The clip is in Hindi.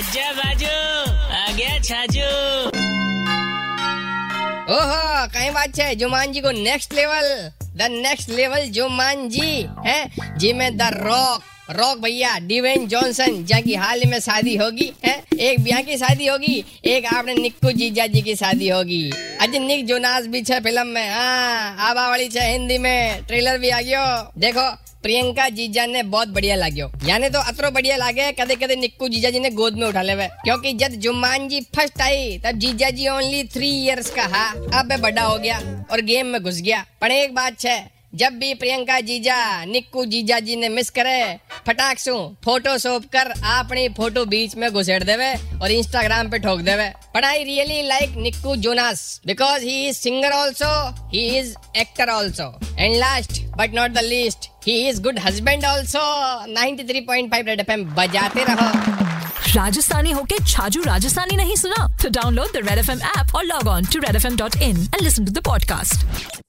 अज्जा बाजू आ गया छाजू। ओहो, कहीं बात है जुमान जी को next level the next level Jumanji है। जी में द रॉक रॉक भैया डिवेन जॉनसन जहाँ हाल में शादी होगी, है। एक ब्याह की शादी होगी, एक आपने निक्कू जीजा जी की शादी होगी। अजय निक जोनास भी छे फ़िल्म में हाँ आबा वाली छे हिंदी में, ट्रेलर भी आ गयो। देखो प्रियंका जीजा ने बहुत बढ़िया लाग्यो यानी तो अतरो बढ़िया लागे कदे कदे निक्कू जीजा जी ने गोद में उठा लेवे। क्योंकि जब जुम्मान जी फ़र्स्ट आई, तब जीजा जी ओनली थ्री इयर्स का हा। अब बड़ा हो गया और गेम में घुस गया। पर एक बात है जब भी प्रियंका जीजा, निक्कू जीजा जी ने मिस करे, फटाक सु फ़ोटो सोप कर अपनी फ़ोटो बीच में घुसेड़ देवे और इंस्टाग्राम पे ठोक देवे। पर I really like Nick Jonas because he is singer also he is actor also and last but not the least he is good husband also 93.5 red FM बजाते रहो राजस्थानी होके छाजू राजस्थानी नहीं सुना तो download the red F M app और log on to red F M dot in and listen to the podcast